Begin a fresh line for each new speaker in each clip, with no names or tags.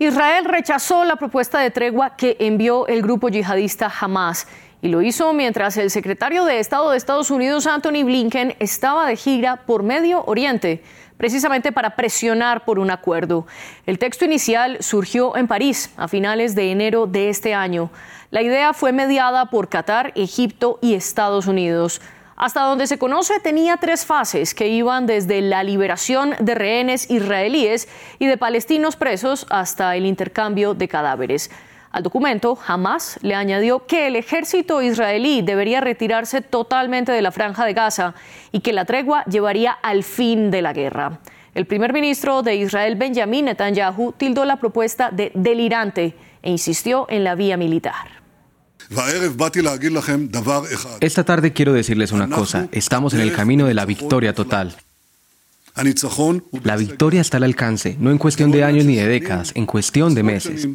Israel rechazó la propuesta de tregua que envió el grupo yihadista Hamas y lo hizo mientras el secretario de Estado de Estados Unidos, Anthony Blinken, estaba de gira por Medio Oriente, precisamente para presionar por un acuerdo. El texto inicial surgió en París a finales de enero de este año. La idea fue mediada por Qatar, Egipto y Estados Unidos. Hasta donde se conoce tenía tres fases que iban desde la liberación de rehenes israelíes y de palestinos presos hasta el intercambio de cadáveres. Al documento, Hamas le añadió que el ejército israelí debería retirarse totalmente de la franja de Gaza y que la tregua llevaría al fin de la guerra. El primer ministro de Israel, Benjamin Netanyahu, tildó la propuesta de delirante e insistió en la vía militar.
Esta tarde quiero decirles una cosa. Estamos en el camino de la victoria total. La victoria está al alcance, no en cuestión de años ni de décadas, en cuestión de meses.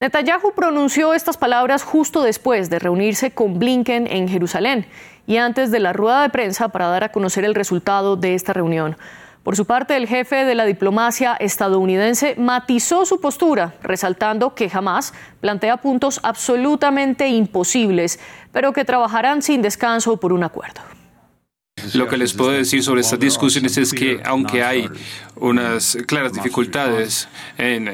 Netanyahu pronunció estas palabras justo después de reunirse con Blinken en Jerusalén y antes de la rueda de prensa para dar a conocer el resultado de esta reunión. Por su parte, el jefe de la diplomacia estadounidense matizó su postura, resaltando que jamás plantea puntos absolutamente imposibles, pero que trabajarán sin descanso por un acuerdo.
Lo que les puedo decir sobre estas discusiones es que aunque hay unas claras dificultades en,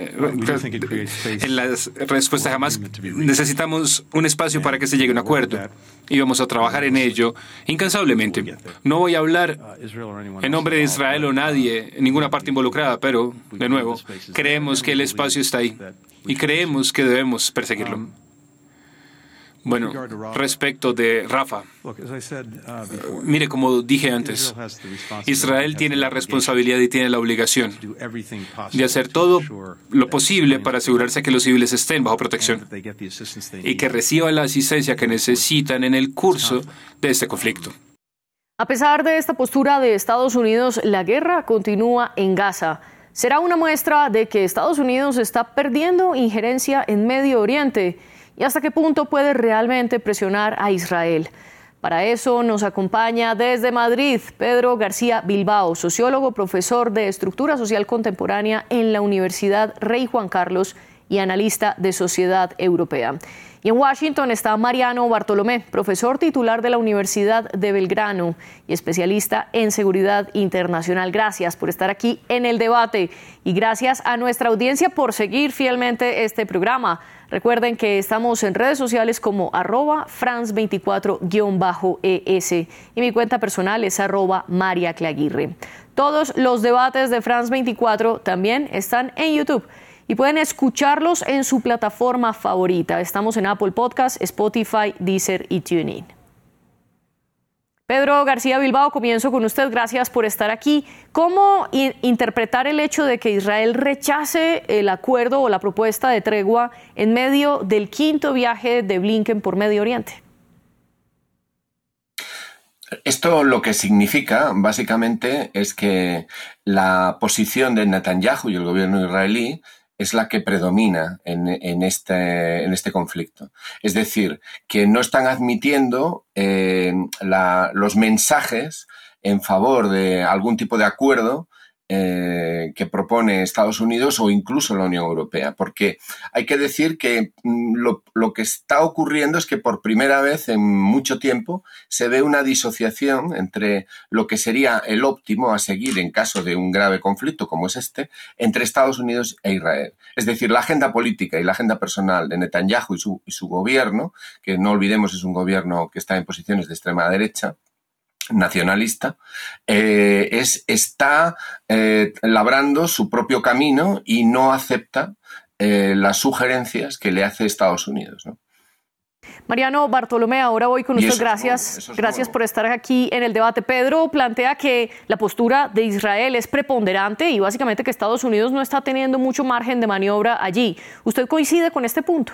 las respuestas jamás, necesitamos un espacio para que se llegue a un acuerdo y vamos a trabajar en ello incansablemente. No voy a hablar en nombre de Israel o nadie, ninguna parte involucrada, pero, de nuevo, creemos que el espacio está ahí y creemos que debemos perseguirlo. Bueno, respecto de Rafa, mire, como dije antes, Israel tiene la responsabilidad y tiene la obligación de hacer todo lo posible para asegurarse que los civiles estén bajo protección y que reciban la asistencia que necesitan en el curso de este conflicto.
A pesar de esta postura de Estados Unidos, la guerra continúa en Gaza. Será una muestra de que Estados Unidos está perdiendo injerencia en Medio Oriente y hasta qué punto puede realmente presionar a Israel. Para eso nos acompaña desde Madrid Pedro García Bilbao, sociólogo, profesor de estructura social contemporánea en la Universidad Rey Juan Carlos y analista de sociedad europea. Y en Washington está Mariano Bartolomé, profesor titular de la Universidad de Belgrano y especialista en seguridad internacional. Gracias por estar aquí en el debate y gracias a nuestra audiencia por seguir fielmente este programa. Recuerden que estamos en redes sociales como arroba France24-ES y mi cuenta personal es arroba María Claguirre. Todos los debates de France 24 también están en YouTube y pueden escucharlos en su plataforma favorita. Estamos en Apple Podcast, Spotify, Deezer y TuneIn. Pedro García Bilbao, comienzo con usted. Gracias por estar aquí. ¿Cómo interpretar el hecho de que Israel rechace el acuerdo o la propuesta de tregua en medio del quinto viaje de Blinken por Medio Oriente?
Esto lo que significa, básicamente, es que la posición de Netanyahu y el gobierno israelí es la que predomina en, este, en este conflicto. Es decir, que no están admitiendo eh, los mensajes en favor de algún tipo de acuerdo eh, que propone Estados Unidos o incluso la Unión Europea, porque hay que decir que mm, lo, que está ocurriendo es que por primera vez en mucho tiempo se ve una disociación entre lo que sería el óptimo a seguir en caso de un grave conflicto como es este, entre Estados Unidos e Israel. Es decir, la agenda política y la agenda personal de Netanyahu y su, y su gobierno, que no olvidemos es un gobierno que está en posiciones de extrema derecha, nacionalista, eh, es, está eh, labrando su propio camino y no acepta eh, las sugerencias que le hace Estados Unidos.
Mariano Bartolomé, ahora voy con usted. Gracias, gracias por estar aquí en el debate. Pedro plantea que la postura de Israel es preponderante y básicamente que Estados Unidos no está teniendo mucho margen de maniobra allí. ¿Usted coincide con este punto?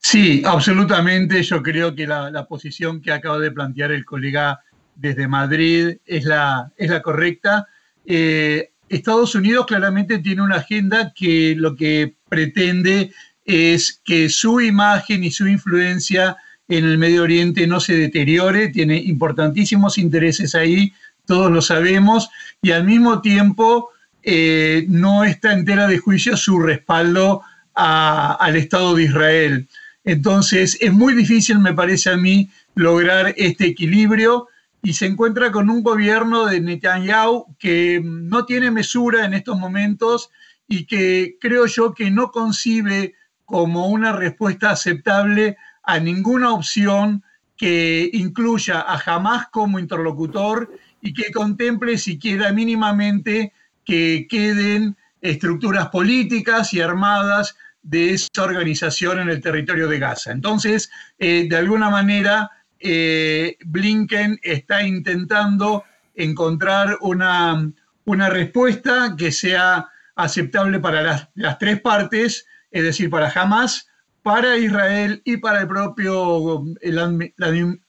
Sí, absolutamente. Yo creo que la, posición que acaba de plantear el colega desde Madrid es la, es la correcta. Eh, Estados Unidos claramente tiene una agenda que lo que pretende es que su imagen y su influencia en el Medio Oriente no se deteriore, tiene importantísimos intereses ahí, todos lo sabemos, y al mismo tiempo eh, no está entera de juicio su respaldo al Estado de Israel. Entonces es muy difícil, me parece a mí, lograr este equilibrio y se encuentra con un gobierno de Netanyahu que no tiene mesura en estos momentos y que creo yo que no concibe como una respuesta aceptable a ninguna opción que incluya a Hamas como interlocutor y que contemple siquiera mínimamente que queden estructuras políticas y armadas de esa organización en el territorio de Gaza. Entonces, eh, de alguna manera, eh, Blinken está intentando encontrar una, una, respuesta que sea aceptable para las, las, tres partes, es decir, para Hamas, para Israel y para el propio la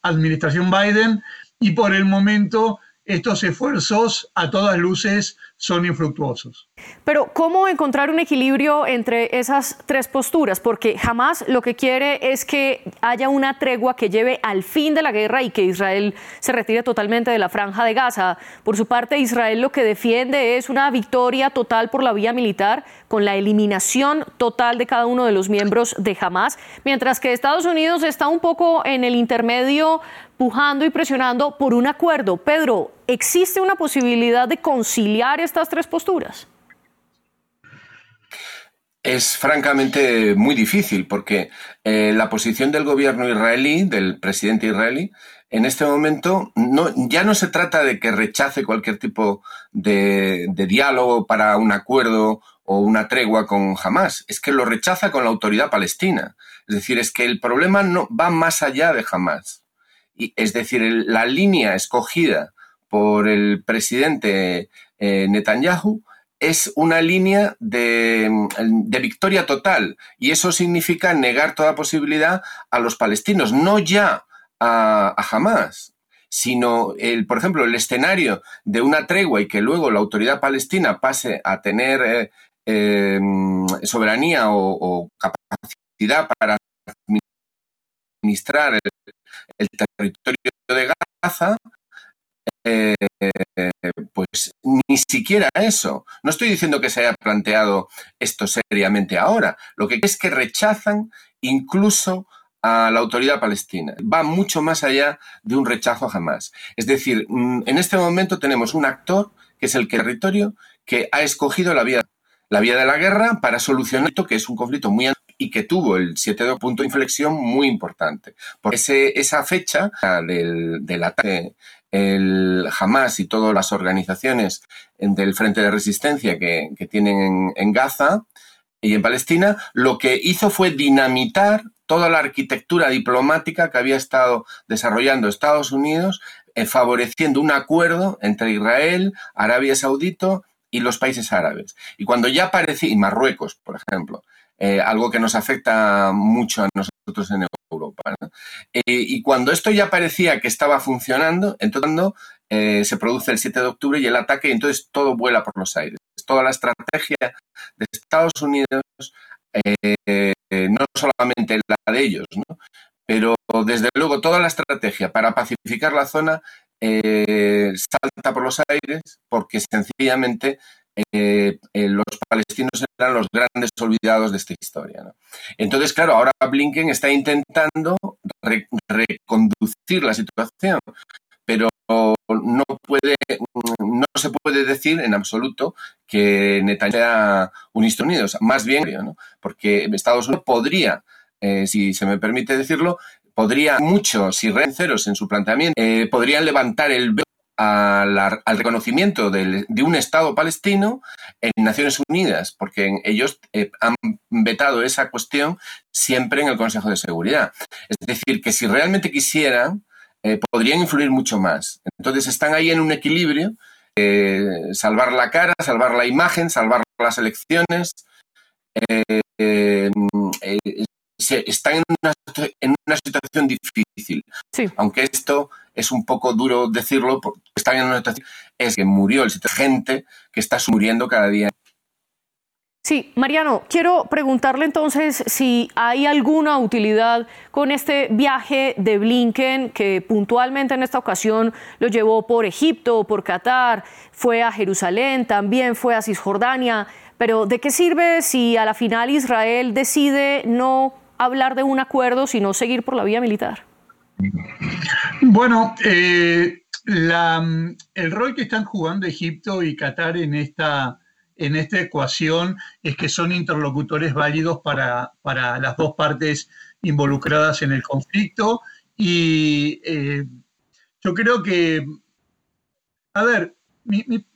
administración Biden, y por el momento estos esfuerzos a todas luces son infructuosos.
Pero ¿cómo encontrar un equilibrio entre esas tres posturas? Porque jamás lo que quiere es que haya una tregua que lleve al fin de la guerra y que Israel se retire totalmente de la franja de Gaza. Por su parte, Israel lo que defiende es una victoria total por la vía militar con la eliminación total de cada uno de los miembros de Hamas, mientras que Estados Unidos está un poco en el intermedio pujando y presionando por un acuerdo. Pedro, ¿existe una posibilidad de conciliar estas tres posturas?
Es francamente muy difícil porque eh, la posición del gobierno israelí, del presidente israelí, en este momento no, ya no se trata de que rechace cualquier tipo de, diálogo para un acuerdo o una tregua con Hamas, es que lo rechaza con la autoridad palestina. Es decir, es que el problema no va más allá de Hamas es decir, la línea escogida por el presidente eh, Netanyahu es una línea de, victoria total. Y eso significa negar toda posibilidad a los palestinos, no ya a, Hamas, sino, el, por ejemplo, el escenario de una tregua y que luego la autoridad palestina pase a tener eh, em, soberanía o, capacidad para administrar el territorio de Gaza, eh, pues ni siquiera eso. No estoy diciendo que se haya planteado esto seriamente ahora. Lo que es que rechazan incluso a la autoridad palestina. Va mucho más allá de un rechazo jamás. Es decir, mm, en este momento tenemos un actor que es el territorio que ha escogido la vía, la vía de la guerra para solucionar esto, que es un conflicto muy y que tuvo el 7 de punto de inflexión muy importante. Por ese, esa fecha del, del ataque el Hamas y todas las organizaciones del Frente de Resistencia que, tienen en, Gaza y en Palestina, lo que hizo fue dinamitar toda la arquitectura diplomática que había estado desarrollando Estados Unidos, eh, favoreciendo un acuerdo entre Israel, Arabia Saudita y los países árabes. Y cuando ya aparecía, y Marruecos, por ejemplo, eh, algo que nos afecta mucho a nosotros en Europa. Eh, y cuando esto ya parecía que estaba funcionando, entonces eh, se produce el 7 de octubre y el ataque, y entonces todo vuela por los aires. Toda la estrategia de Estados Unidos, no solamente la de ellos, pero desde luego toda la estrategia para pacificar la zona salta por los aires porque sencillamente eh, eh, los palestinos eran los grandes olvidados de esta historia. Entonces, claro, ahora Blinken está intentando reconducir la situación, pero no puede, no se puede decir en absoluto que Netanyahu sea un Unidos, más bien, ¿no? porque Estados Unidos podría, eh, si se me permite decirlo, podría mucho, si renceros en su planteamiento, podrían levantar el al reconocimiento de, un Estado palestino en Naciones Unidas, porque ellos eh, han vetado esa cuestión siempre en el Consejo de Seguridad. Es decir, que si realmente quisieran, eh, podrían influir mucho más. Entonces están ahí en un equilibrio, eh, salvar la cara, salvar la imagen, salvar las elecciones. Están en una, en una situación difícil. Aunque esto es un poco duro decirlo, porque están en una situación, es que murió el gente que está muriendo cada día.
Sí, Mariano, quiero preguntarle entonces si hay alguna utilidad con este viaje de Blinken que puntualmente en esta ocasión lo llevó por Egipto, por Qatar, fue a Jerusalén, también fue a Cisjordania, pero ¿de qué sirve si a la final Israel decide no hablar de un acuerdo, sino seguir por la vía militar?
Bueno, eh, el rol que están jugando Egipto y Qatar en esta en esta ecuación es que son interlocutores válidos para, las dos partes involucradas en el conflicto. Y eh, yo creo que, a ver,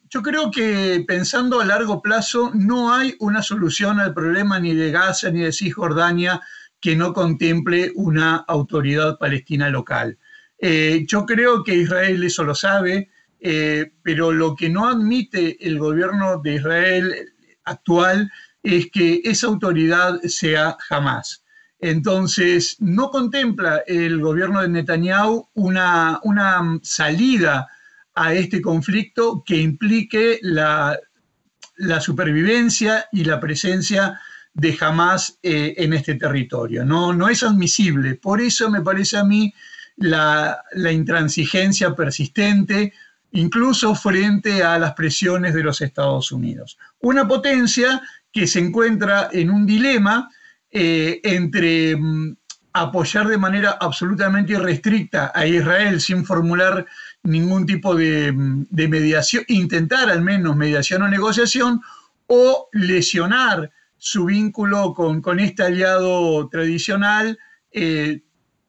yo creo que pensando a largo plazo no hay una solución al problema ni de Gaza ni de Cisjordania que no contemple una autoridad palestina local. Eh, yo creo que Israel eso lo sabe, eh, pero lo que no admite el gobierno de Israel actual es que esa autoridad sea jamás. Entonces, no contempla el gobierno de Netanyahu una, una salida a este conflicto que implique la, supervivencia y la presencia de Hamas eh, en este territorio. No, no es admisible. Por eso me parece a mí la, la intransigencia persistente, incluso frente a las presiones de los Estados Unidos. Una potencia que se encuentra en un dilema eh, entre mm, apoyar de manera absolutamente irrestricta a Israel sin formular ningún tipo de, mm, mediación, intentar al menos mediación o negociación, o lesionar su vínculo con, este aliado tradicional, eh,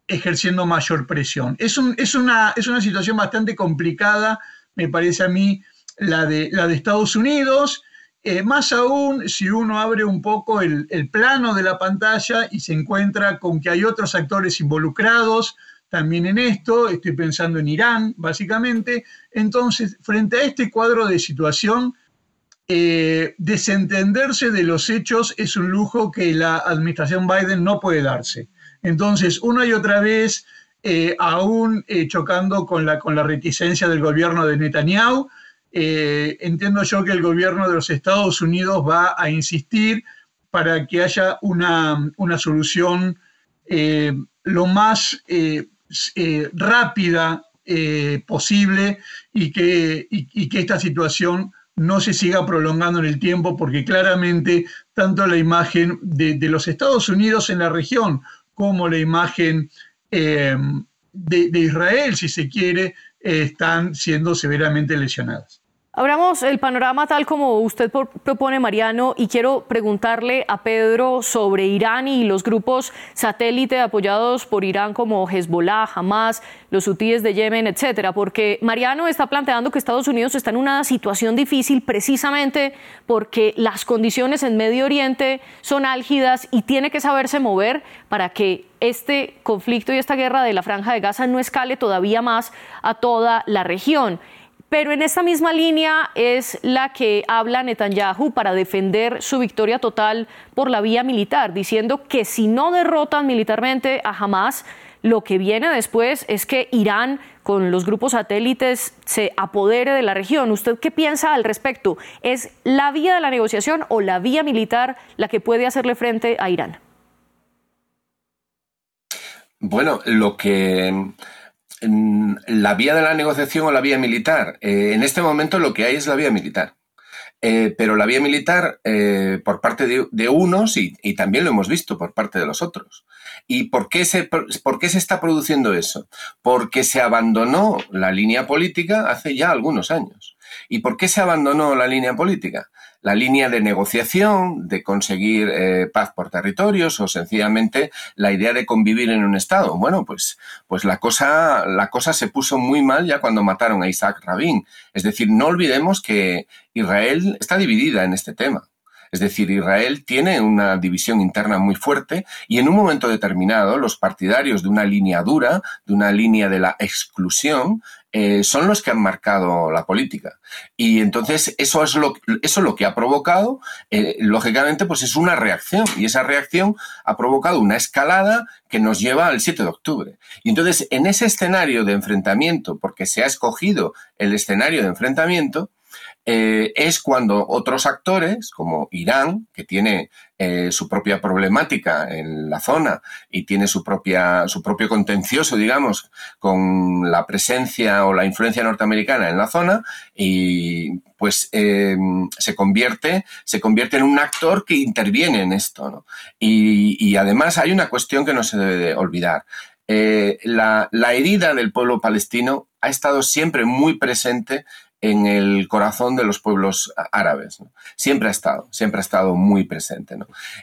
ejerciendo mayor presión. Es, es, una, es una situación bastante complicada me parece a mí la de, la de Estados Unidos, eh, más aún si uno abre un poco el, plano de la pantalla y se encuentra con que hay otros actores involucrados también en esto, estoy pensando en Irán, básicamente. Entonces, frente a este cuadro de situación, eh, desentenderse de los hechos es un lujo que la administración Biden no puede darse. Entonces, una y otra vez eh, aún eh, chocando con la, con la reticencia del gobierno de Netanyahu. Entiendo yo que el gobierno de los Estados Unidos va a insistir para que haya una, solución lo más rápida posible y que, que esta situación no se siga prolongando en el tiempo, porque claramente tanto la imagen de, los Estados Unidos en la región como la imagen eh, de, Israel, si se quiere, eh, están siendo severamente lesionadas.
Abramos el panorama tal como usted propone, Mariano, y quiero preguntarle a Pedro sobre Irán y los grupos satélite apoyados por Irán como Hezbollah, Hamas, los hutíes de Yemen, etcétera, porque Mariano está planteando que Estados Unidos está en una situación difícil precisamente porque las condiciones en Medio Oriente son álgidas y tiene que saberse mover para que este conflicto y esta guerra de la Franja de Gaza no escale todavía más a toda la región. Pero en esta misma línea es la que habla Netanyahu para defender su victoria total por la vía militar, diciendo que si no derrotan militarmente a Hamas, lo que viene después es que Irán, con los grupos satélites, se apodere de la región. ¿Usted qué piensa al respecto? ¿Es la vía de la negociación o la vía militar la que puede hacerle frente a Irán?
Bueno, lo que la vía de la negociación o la vía militar. Eh, en este momento lo que hay es la vía militar. Eh, pero la vía militar eh, por parte de, unos y, también lo hemos visto por parte de los otros. ¿Y por qué, se, por qué se está produciendo eso? Porque se abandonó la línea política hace ya algunos años. ¿Y por qué se abandonó la línea política? La línea de negociación, de conseguir eh, paz por territorios o sencillamente la idea de convivir en un Estado. Bueno, pues, pues la, cosa, la cosa se puso muy mal ya cuando mataron a Isaac Rabin. Es decir, no olvidemos que Israel está dividida en este tema. Es decir, Israel tiene una división interna muy fuerte y en un momento determinado los partidarios de una línea dura, de una línea de la exclusión, eh, son los que han marcado la política. Y entonces eso es lo, eso lo que ha provocado, eh, lógicamente, pues es una reacción. Y esa reacción ha provocado una escalada que nos lleva al 7 de octubre. Y entonces, en ese escenario de enfrentamiento, porque se ha escogido el escenario de enfrentamiento, eh, es cuando otros actores, como Irán, que tiene eh, su propia problemática en la zona y tiene su, propia, su propio contencioso, digamos, con la presencia o la influencia norteamericana en la zona, y pues em, se, convierte, se convierte en un actor que interviene en esto. Y, y además hay una cuestión que no se debe de olvidar. Eh, la, herida del pueblo palestino ha estado siempre muy presente en el corazón de los pueblos árabes. Siempre ha estado, siempre ha estado muy presente.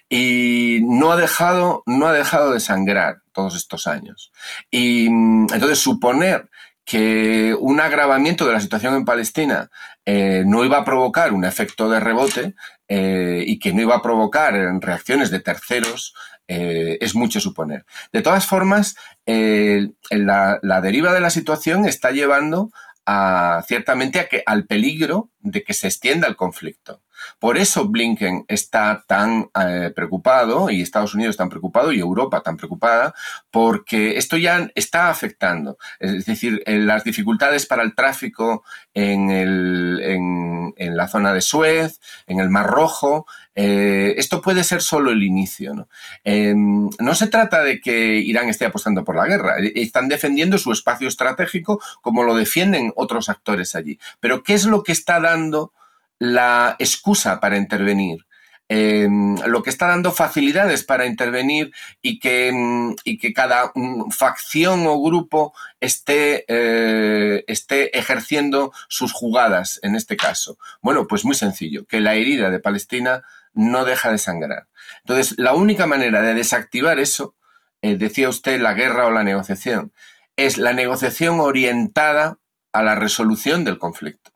Y no ha, dejado, no ha dejado de sangrar todos estos años. Y mm, entonces suponer que un agravamiento de la situación en Palestina eh, no iba a provocar un efecto de rebote eh, y que no iba a provocar reacciones de terceros eh, es mucho suponer. De todas formas, la, deriva de la situación está llevando a, ciertamente a que, al peligro de que se extienda el conflicto. Por eso Blinken está tan eh, preocupado y Estados Unidos tan preocupado y Europa tan preocupada porque esto ya está afectando. Es decir, las dificultades para el tráfico en, la zona de Suez, en el Mar Rojo, eh, esto puede ser solo el inicio. ¿no? Em, no se trata de que Irán esté apostando por la guerra. E, están defendiendo su espacio estratégico como lo defienden otros actores allí. Pero ¿qué es lo que está dando la excusa para intervenir? Em, lo que está dando facilidades para intervenir y que, em, y que cada mm, facción o grupo esté, eh, esté ejerciendo sus jugadas en este caso. Bueno, pues muy sencillo, que la herida de Palestina no deja de sangrar. Entonces, la única manera de desactivar eso, eh, decía usted, la guerra o la negociación, es la negociación orientada a la resolución del conflicto.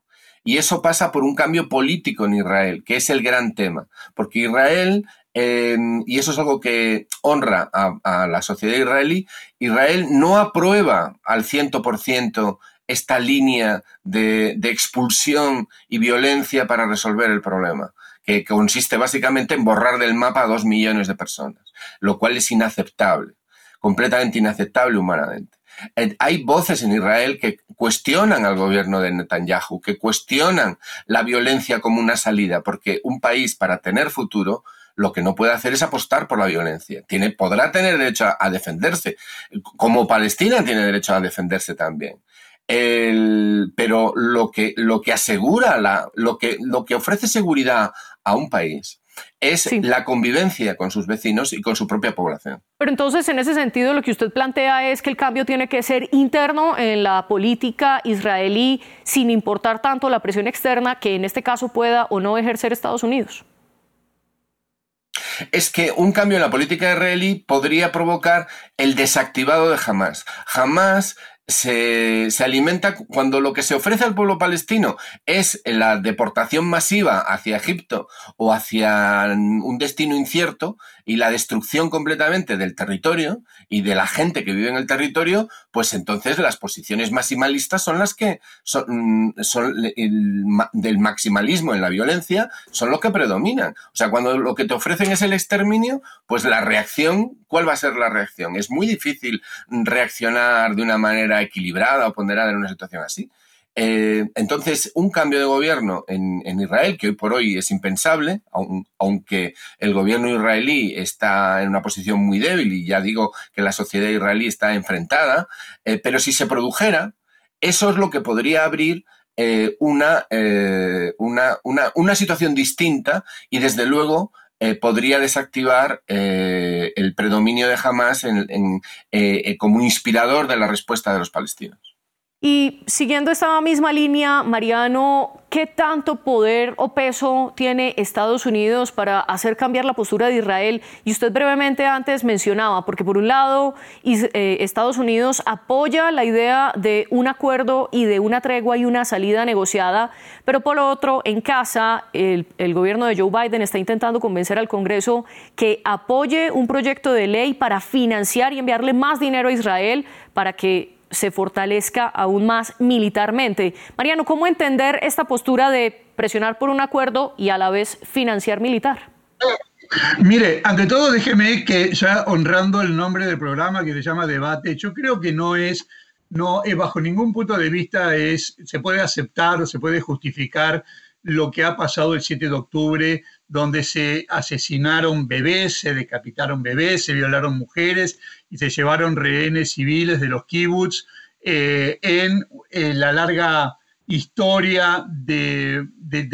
Y eso pasa por un cambio político en Israel, que es el gran tema, porque Israel, em, y eso es algo que honra a, la sociedad israelí, Israel no aprueba al 100% esta línea de, de expulsión y violencia para resolver el problema que consiste básicamente en borrar del mapa a dos millones de personas, lo cual es inaceptable, completamente inaceptable humanamente. Eh, hay voces en Israel que cuestionan al gobierno de Netanyahu, que cuestionan la violencia como una salida, porque un país para tener futuro lo que no puede hacer es apostar por la violencia. Tiene, podrá tener derecho a, defenderse, como Palestina tiene derecho a defenderse también. pero lo que, lo que asegura, la, lo, que, lo que ofrece seguridad a un país es la convivencia con sus vecinos y con su propia población.
Pero entonces, en ese sentido, lo que usted plantea es que el cambio tiene que ser interno en la política israelí, sin importar tanto la presión externa que en este caso pueda o no ejercer Estados Unidos.
Es que un cambio en la política israelí podría provocar el desactivado de Hamas. Hamas se, se, alimenta cuando lo que se ofrece al pueblo palestino es la deportación masiva hacia Egipto o hacia un destino incierto y la destrucción completamente del territorio y de la gente que vive en el territorio, pues entonces las posiciones maximalistas son las que son, son del maximalismo en la violencia, son lo que predominan. O sea, cuando lo que te ofrecen es el exterminio, pues la reacción, ¿cuál va a ser la reacción? Es muy difícil reaccionar de una manera equilibrada o ponderada en una situación así. Eh, entonces, un cambio de gobierno en, Israel, que hoy por hoy es impensable, aunque el gobierno israelí está en una posición muy débil y ya digo que la sociedad israelí está enfrentada, eh, pero si se produjera, eso es lo que podría abrir eh, una, una, una, situación distinta y desde luego podría desactivar el predominio de Hamas como inspirador de la respuesta de los palestinos.
Y siguiendo esta misma línea, Mariano, ¿qué tanto poder o peso tiene Estados Unidos para hacer cambiar la postura de Israel? Y usted brevemente antes mencionaba, porque por un lado eh, Estados Unidos apoya la idea de un acuerdo y de una tregua y una salida negociada, pero por otro, en casa, el, el gobierno de Joe Biden está intentando convencer al Congreso que apoye un proyecto de ley para financiar y enviarle más dinero a Israel para que se fortalezca aún más militarmente. Mariano, ¿cómo entender esta postura de presionar por un acuerdo y a la vez financiar militar?
Mire, ante todo déjeme que ya honrando el nombre del programa que se llama debate, yo creo que no es, no es bajo ningún punto de vista es, se puede aceptar o se puede justificar lo que ha pasado el 7 de octubre, donde se asesinaron bebés, se decapitaron bebés, se violaron mujeres y se llevaron rehenes civiles de los kibbutz eh, en, la larga historia de,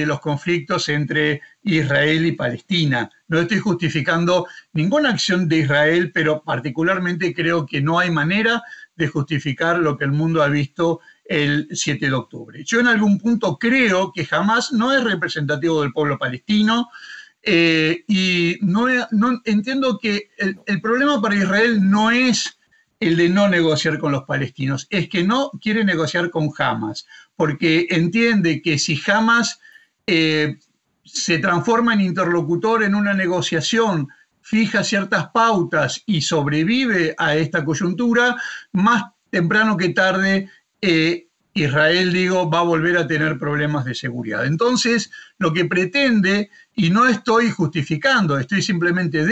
los conflictos entre Israel y Palestina. No estoy justificando ninguna acción de Israel, pero particularmente creo que no hay manera de justificar lo que el mundo ha visto el 7 de octubre. Yo en algún punto creo que jamás no es representativo del pueblo palestino eh, y no, entiendo que el, problema para Israel no es el de no negociar con los palestinos, es que no quiere negociar con Hamas, porque entiende que si Hamas eh, se transforma en interlocutor en una negociación, fija ciertas pautas y sobrevive a esta coyuntura, más temprano que tarde eh, Israel, digo, va a volver a tener problemas de seguridad. Entonces, lo que pretende, y no estoy justificando, estoy simplemente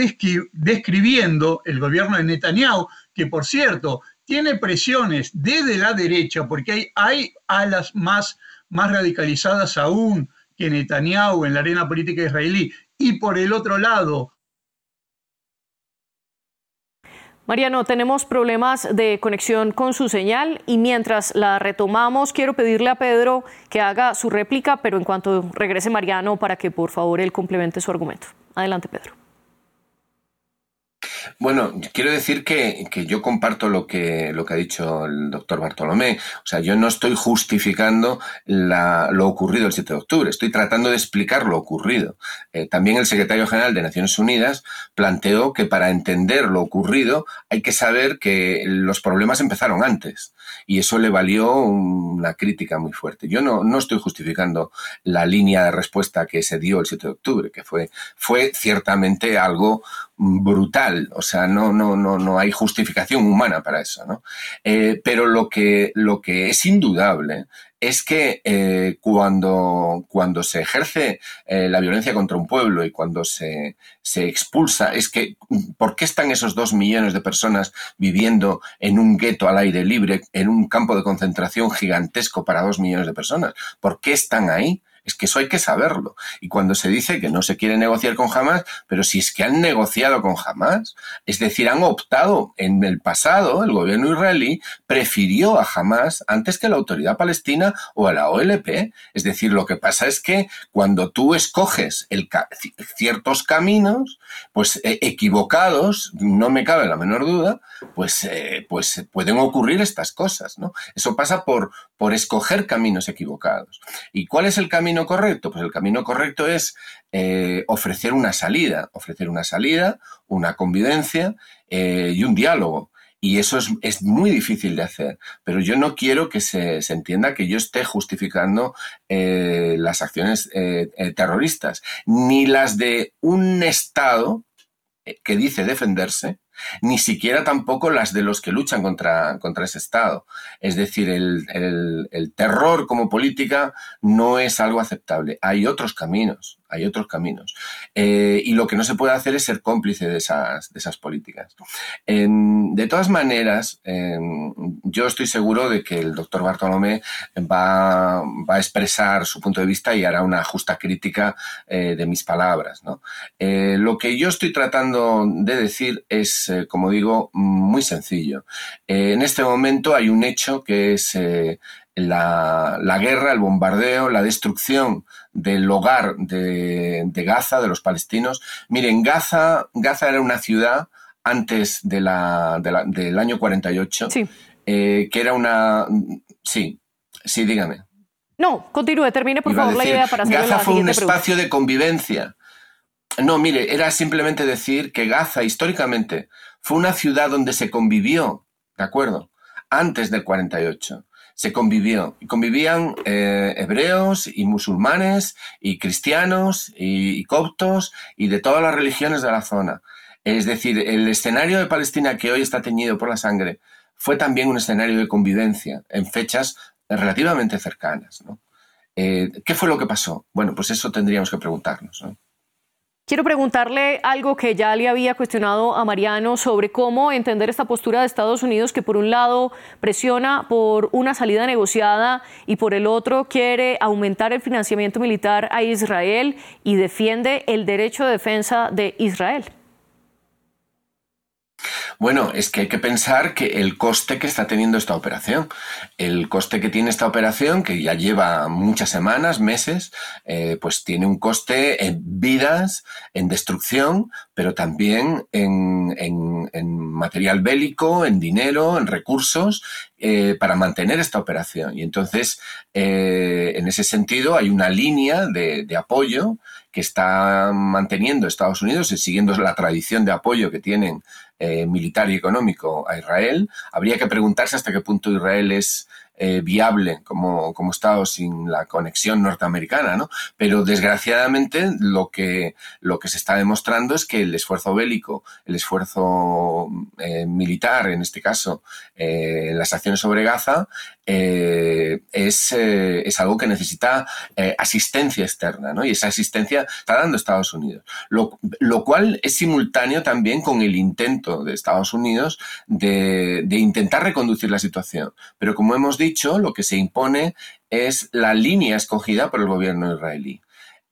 describiendo el gobierno de Netanyahu, que por cierto, tiene presiones desde la derecha, porque hay, hay alas más, más radicalizadas aún que Netanyahu en la arena política israelí, y por el otro lado,
Mariano, tenemos problemas de conexión con su señal y mientras la retomamos, quiero pedirle a Pedro que haga su réplica, pero en cuanto regrese Mariano, para que por favor él complemente su argumento. Adelante, Pedro.
Bueno, quiero decir que, yo comparto lo que, lo que ha dicho el doctor Bartolomé. O sea, yo no estoy justificando lo ocurrido el 7 de octubre, estoy tratando de explicar lo ocurrido. Eh, también el secretario general de Naciones Unidas planteó que para entender lo ocurrido hay que saber que los problemas empezaron antes y eso le valió una crítica muy fuerte. Yo no, no estoy justificando la línea de respuesta que se dio el 7 de octubre, que fue, fue ciertamente algo brutal, o sea, no, no, no, no hay justificación humana para eso, ¿no? Eh, pero lo que, lo que es indudable es que eh, cuando, cuando se ejerce eh, la violencia contra un pueblo y cuando se, se, expulsa, es que ¿por qué están esos dos millones de personas viviendo en un gueto al aire libre, en un campo de concentración gigantesco para dos millones de personas? ¿Por qué están ahí? Es que eso hay que saberlo. Y cuando se dice que no se quiere negociar con Hamas, pero si es que han negociado con Hamas, es decir, han optado en el pasado, el gobierno israelí prefirió a Hamas antes que la autoridad palestina o a la OLP. Es decir, lo que pasa es que cuando tú escoges ciertos caminos, pues eh, equivocados, no me cabe la menor duda, pues, eh, pues pueden ocurrir estas cosas, ¿no? Eso pasa por, por escoger caminos equivocados. ¿Y cuál es el camino correcto? Pues el camino correcto es eh, ofrecer una salida, ofrecer una salida, una convivencia eh, y un diálogo. Y eso es, muy difícil de hacer. Pero yo no quiero que se, entienda que yo esté justificando eh, las acciones terroristas, ni las de un Estado que dice defenderse, ni siquiera tampoco las de los que luchan contra, contra ese Estado. Es decir, el, el, terror como política no es algo aceptable. Hay otros caminos, hay otros caminos. Eh, y lo que no se puede hacer es ser cómplice de esas, de esas políticas. de todas maneras, yo estoy seguro de que el doctor Bartolomé va, va, a expresar su punto de vista y hará una justa crítica eh, de mis palabras. Eh, lo que yo estoy tratando de decir es, como digo, muy sencillo. en este momento hay un hecho que es la, la, guerra, el bombardeo, la destrucción del hogar de, Gaza, de los palestinos. Miren, Gaza, Gaza era una ciudad antes de la, del año 48, eh, que era una... Sí, sí, dígame.
No, continúe, termine por favor la idea para
hacer Gaza fue un espacio de convivencia. No, mire, era simplemente decir que Gaza históricamente fue una ciudad donde se convivió, ¿de acuerdo? Antes del 48 se convivió. Y convivían eh, hebreos y musulmanes y cristianos y, coptos y de todas las religiones de la zona. Es decir, el escenario de Palestina que hoy está teñido por la sangre fue también un escenario de convivencia en fechas relativamente cercanas. Eh, ¿Qué fue lo que pasó? Bueno, pues eso tendríamos que preguntarnos.
Quiero preguntarle algo que ya le había cuestionado a Mariano sobre cómo entender esta postura de Estados Unidos que por un lado presiona por una salida negociada y por el otro quiere aumentar el financiamiento militar a Israel y defiende el derecho de defensa de Israel.
Bueno, es que hay que pensar que el coste que está teniendo esta operación, el coste que tiene esta operación, que ya lleva muchas semanas, meses, eh, pues tiene un coste en vidas, en destrucción, pero también en, material bélico, en dinero, en recursos, eh, para mantener esta operación. Y entonces, eh, en ese sentido, hay una línea de, de apoyo que está manteniendo Estados Unidos, siguiendo la tradición de apoyo que tienen eh, militar y económico a Israel. Habría que preguntarse hasta qué punto Israel es eh, viable como, como, Estado sin la conexión norteamericana, ¿no? Pero desgraciadamente lo que, lo que se está demostrando es que el esfuerzo bélico, el esfuerzo eh, militar, en este caso, las acciones sobre Gaza, es, es, algo que necesita asistencia externa, ¿no? Y esa asistencia está dando Estados Unidos. Lo, lo, cual es simultáneo también con el intento de Estados Unidos de, intentar reconducir la situación. Pero como hemos dicho, lo que se impone es la línea escogida por el gobierno israelí.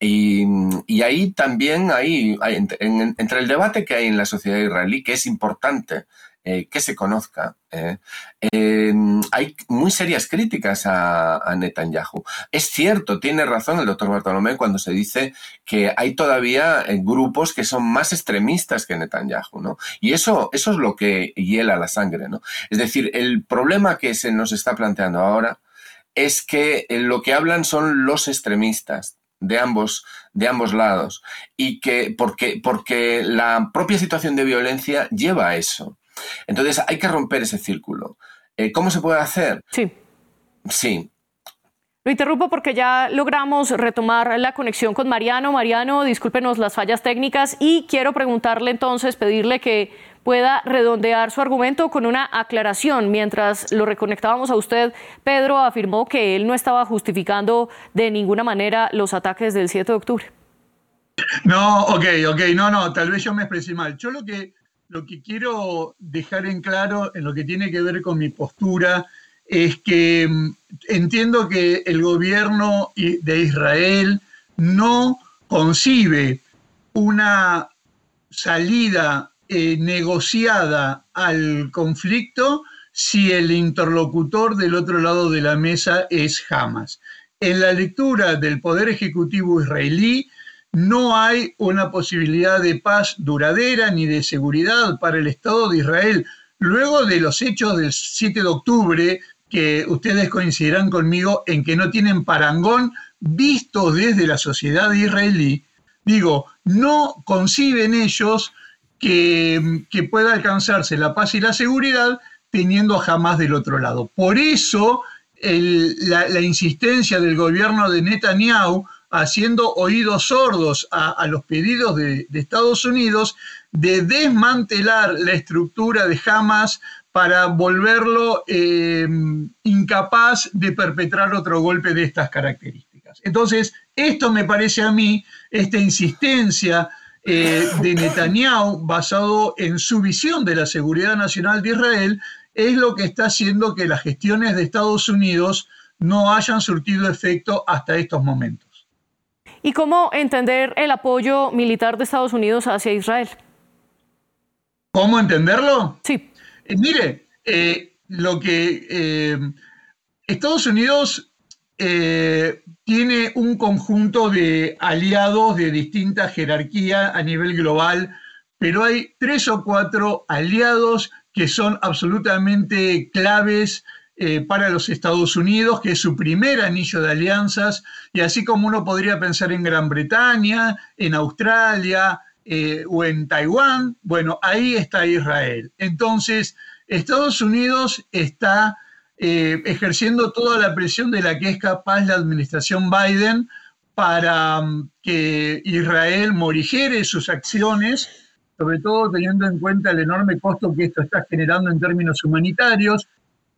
Y, ahí también hay, entre el debate que hay en la sociedad israelí, que es importante eh, que se conozca, eh, eh, hay muy serias críticas a, Netanyahu. Es cierto, tiene razón el doctor Bartolomé cuando se dice que hay todavía grupos que son más extremistas que Netanyahu, ¿no? Y eso, eso es lo que hiela la sangre, ¿no? Es decir, el problema que se nos está planteando ahora es que lo que hablan son los extremistas, de ambos, de ambos lados. Y que porque, porque la propia situación de violencia lleva a eso. Entonces hay que romper ese círculo. Eh, ¿Cómo se puede hacer?
Sí.
Sí.
Lo interrumpo porque ya logramos retomar la conexión con Mariano. Mariano, discúlpenos las fallas técnicas y quiero preguntarle entonces, pedirle que pueda redondear su argumento con una aclaración. Mientras lo reconectábamos a usted, Pedro afirmó que él no estaba justificando de ninguna manera los ataques del 7 de octubre.
No, ok, ok, no, no, tal vez yo me expresé mal. Yo lo que lo que quiero dejar en claro en lo que tiene que ver con mi postura es que mm, entiendo que el gobierno de Israel no concibe una salida eh, negociada al conflicto si el interlocutor del otro lado de la mesa es Hamas. En la lectura del Poder Ejecutivo israelí, no hay una posibilidad de paz duradera ni de seguridad para el Estado de Israel. Luego de los hechos del 7 de octubre, que ustedes coincidirán conmigo en que no tienen parangón visto desde la sociedad israelí, digo, no conciben ellos que, pueda alcanzarse la paz y la seguridad teniendo jamás del otro lado. Por eso la insistencia del gobierno de Netanyahu haciendo oídos sordos a, los pedidos de, Estados Unidos de desmantelar la estructura de Hamas para volverlo eh, incapaz de perpetrar otro golpe de estas características. Entonces, esto me parece a mí, esta insistencia eh, de Netanyahu basado en su visión de la seguridad nacional de Israel, es lo que está haciendo que las gestiones de Estados Unidos no hayan surtido efecto hasta estos momentos.
¿Y cómo entender el apoyo militar de Estados Unidos hacia Israel?
¿Cómo entenderlo?
Sí.
Eh, mire, eh, lo que eh, Estados Unidos tiene un conjunto de aliados de distinta jerarquía a nivel global, pero hay tres o cuatro aliados que son absolutamente claves eh, para los Estados Unidos, que es su primer anillo de alianzas, y así como uno podría pensar en Gran Bretaña, en Australia eh, o en Taiwán, bueno, ahí está Israel. Entonces, Estados Unidos está eh, ejerciendo toda la presión de la que es capaz la administración Biden para mm, que Israel morigere sus acciones, sobre todo teniendo en cuenta el enorme costo que esto está generando en términos humanitarios,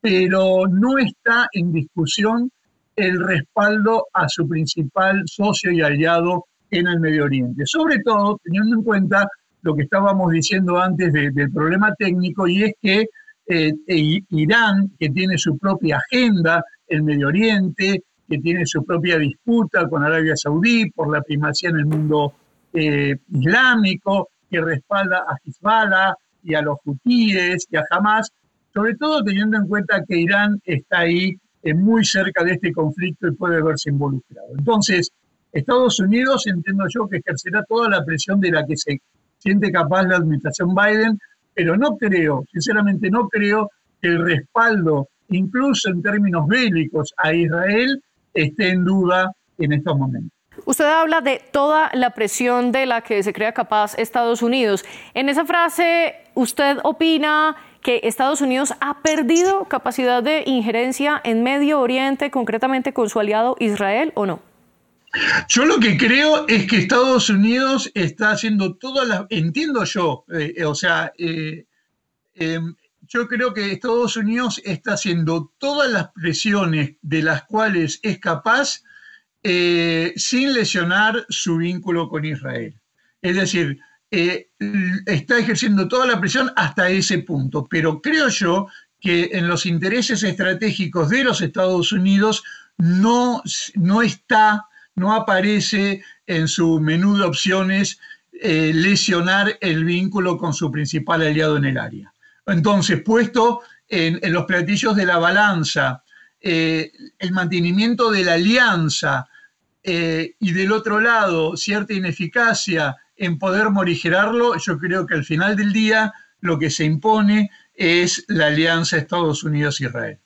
pero no está en discusión el respaldo a su principal socio y aliado en el Medio Oriente. Sobre todo teniendo en cuenta lo que estábamos diciendo antes del problema técnico y es que eh, Irán, que tiene su propia agenda, el Medio Oriente, que tiene su propia disputa con Arabia Saudí por la primacía en el mundo eh, islámico, que respalda a Hezbollah y a los hutíes y a Hamas, sobre todo teniendo en cuenta que Irán está ahí eh, muy cerca de este conflicto y puede verse involucrado. Entonces, Estados Unidos, entiendo yo, que ejercerá toda la presión de la que se siente capaz la administración Biden, pero no creo, sinceramente no creo que el respaldo, incluso en términos bélicos, a Israel esté en duda en estos momentos.
Usted habla de toda la presión de la que se crea capaz Estados Unidos. En esa frase, ¿usted opina que Estados Unidos ha perdido capacidad de injerencia en Medio Oriente, concretamente con su aliado Israel, o no?
Yo lo que creo es que Estados Unidos está haciendo todas las, entiendo yo, eh, o sea, eh, em, yo creo que Estados Unidos está haciendo todas las presiones de las cuales es capaz eh, sin lesionar su vínculo con Israel. Es decir, está ejerciendo toda la presión hasta ese punto, pero creo yo que en los intereses estratégicos de los Estados Unidos no, no está no aparece en su menú de opciones eh, lesionar el vínculo con su principal aliado en el área. Entonces, puesto en, los platillos de la balanza, eh, el mantenimiento de la alianza eh, y del otro lado cierta ineficacia en poder morigerarlo, yo creo que al final del día lo que se impone es la alianza Estados Unidos-Israel.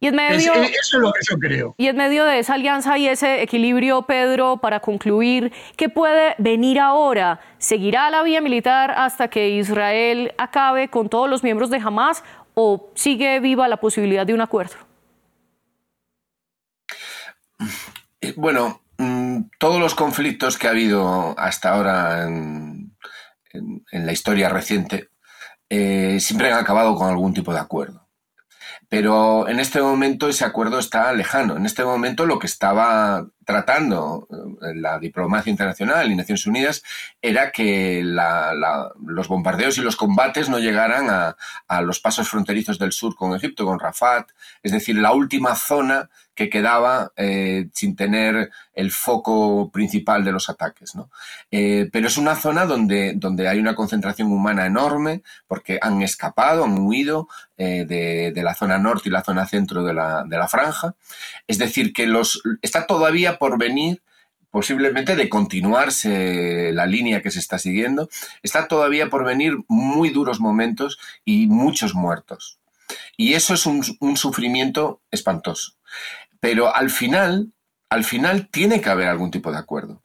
Y en medio,
eso es lo que yo creo.
Y en medio de esa alianza y ese equilibrio, Pedro, para concluir, ¿qué puede venir ahora? ¿Seguirá la vía militar hasta que Israel acabe con todos los miembros de Hamas o sigue viva la posibilidad de un acuerdo?
Eh, bueno, todos los conflictos que ha habido hasta ahora en, la historia reciente eh, siempre han acabado con algún tipo de acuerdo. Pero en este momento ese acuerdo está lejano. En este momento lo que estaba tratando eh, la diplomacia internacional y Naciones Unidas era que los bombardeos y los combates no llegaran a, los pasos fronterizos del sur con Egipto, con Rafat, es decir, la última zona que quedaba eh, sin tener el foco principal de los ataques. ¿no? Eh, pero es una zona donde, donde hay una concentración humana enorme porque han escapado, han huido de, de, la zona norte y la zona centro de la, de la franja. Es decir, que los, está todavía por venir posiblemente de continuarse la línea que se está siguiendo, está todavía por venir muy duros momentos y muchos muertos. Y eso es un, sufrimiento espantoso. Pero al final, al final tiene que haber algún tipo de acuerdo.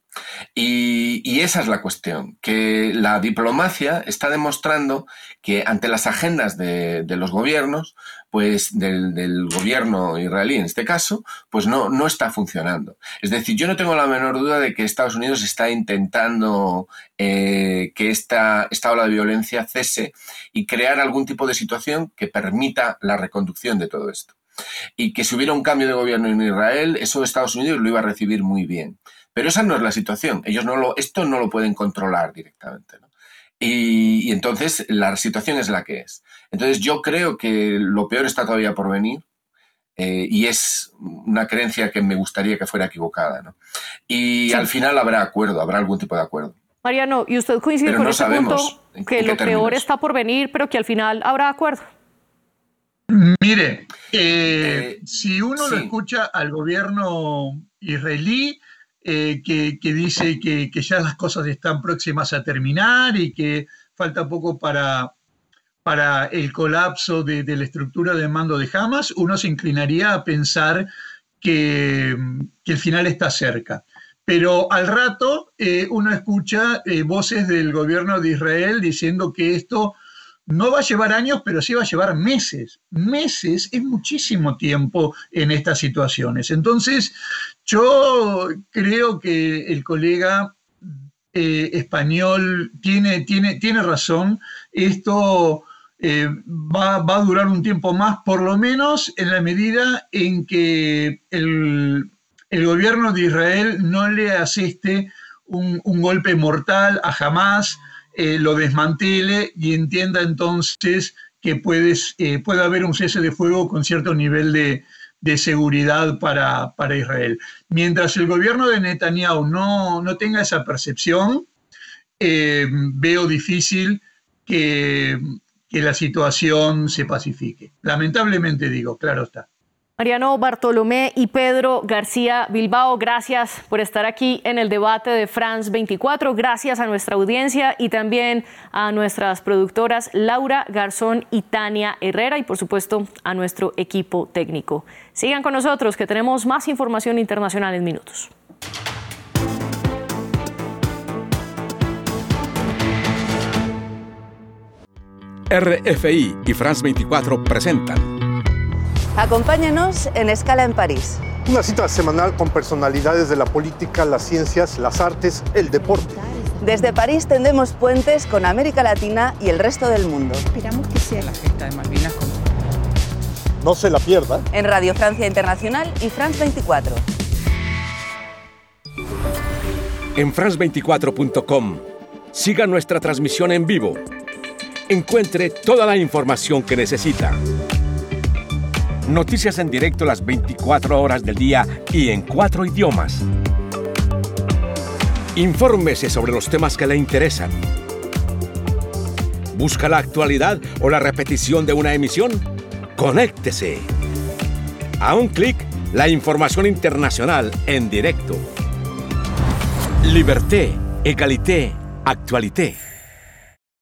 Y, esa es la cuestión, que la diplomacia está demostrando que ante las agendas de, los gobiernos, pues del, gobierno israelí en este caso, pues no, no está funcionando. Es decir, yo no tengo la menor duda de que Estados Unidos está intentando eh, que esta, esta ola de violencia cese y crear algún tipo de situación que permita la reconducción de todo esto y que si hubiera un cambio de gobierno en Israel, eso Estados Unidos lo iba a recibir muy bien. Pero esa no es la situación. Ellos no lo, esto no lo pueden controlar directamente. Y, entonces la situación es la que es. Entonces yo creo que lo peor está todavía por venir. Eh, y es una creencia que me gustaría que fuera equivocada. Y al final habrá acuerdo, habrá algún tipo de acuerdo.
Mariano, ¿y usted coincide con ese punto que lo peor está por venir, pero que al final habrá acuerdo?
Mire, eh, si uno lo escucha al gobierno israelí, eh, que, dice que, ya las cosas están próximas a terminar y que falta poco para, para el colapso de, la estructura de mando de Hamas, uno se inclinaría a pensar que, el final está cerca. Pero al rato eh, uno escucha voces del gobierno de Israel diciendo que esto no va a llevar años, pero sí va a llevar meses. Meses es muchísimo tiempo en estas situaciones. Entonces, yo creo que el colega eh, español tiene, tiene, tiene razón. Esto eh, va, a durar un tiempo más, por lo menos en la medida en que el, el gobierno de Israel no le asiste un, golpe mortal a Hamas, eh, lo desmantele y entienda entonces que eh, puede haber un cese de fuego con cierto nivel de, seguridad para, Israel. Mientras el gobierno de Netanyahu no, no tenga esa percepción, eh, veo difícil que, que la situación se pacifique. Lamentablemente digo, claro está.
Mariano Bartolomé y Pedro García Bilbao, gracias por estar aquí en el debate de France 24. Gracias a nuestra audiencia y también a nuestras productoras Laura Garzón y Tania Herrera y por supuesto a nuestro equipo técnico. Sigan con nosotros que tenemos más información internacional en minutos.
RFI y France 24 presentan
Acompáñenos en Escala en París.
Una cita semanal con personalidades de la política, las ciencias, las artes, el deporte.
Desde París tendemos puentes con América Latina y el resto del mundo.
Esperamos que sea la fiesta de Malvinas
No se la pierda.
En Radio Francia Internacional y France 24.
En france24.com siga nuestra transmisión en vivo. Encuentre toda la información que necesita. Noticias en directo las 24 horas del día y en cuatro idiomas. Infórmese sobre los temas que le interesan. ¿Busca la actualidad o la repetición de una emisión? Conéctese. A un clic, la información internacional en directo. Liberté, égalité, actualité.